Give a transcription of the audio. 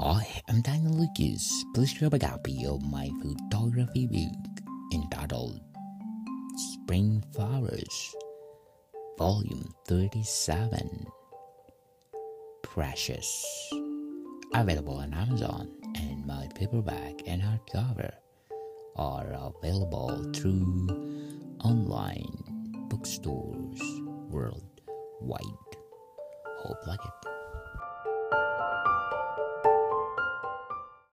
Hi, I'm Daniel Lucas. Please grab a copy of my photography book entitled Spring Flowers, Volume 37 Precious. Available on Amazon, and my paperback and hardcover are available through online bookstores worldwide. Hope like it.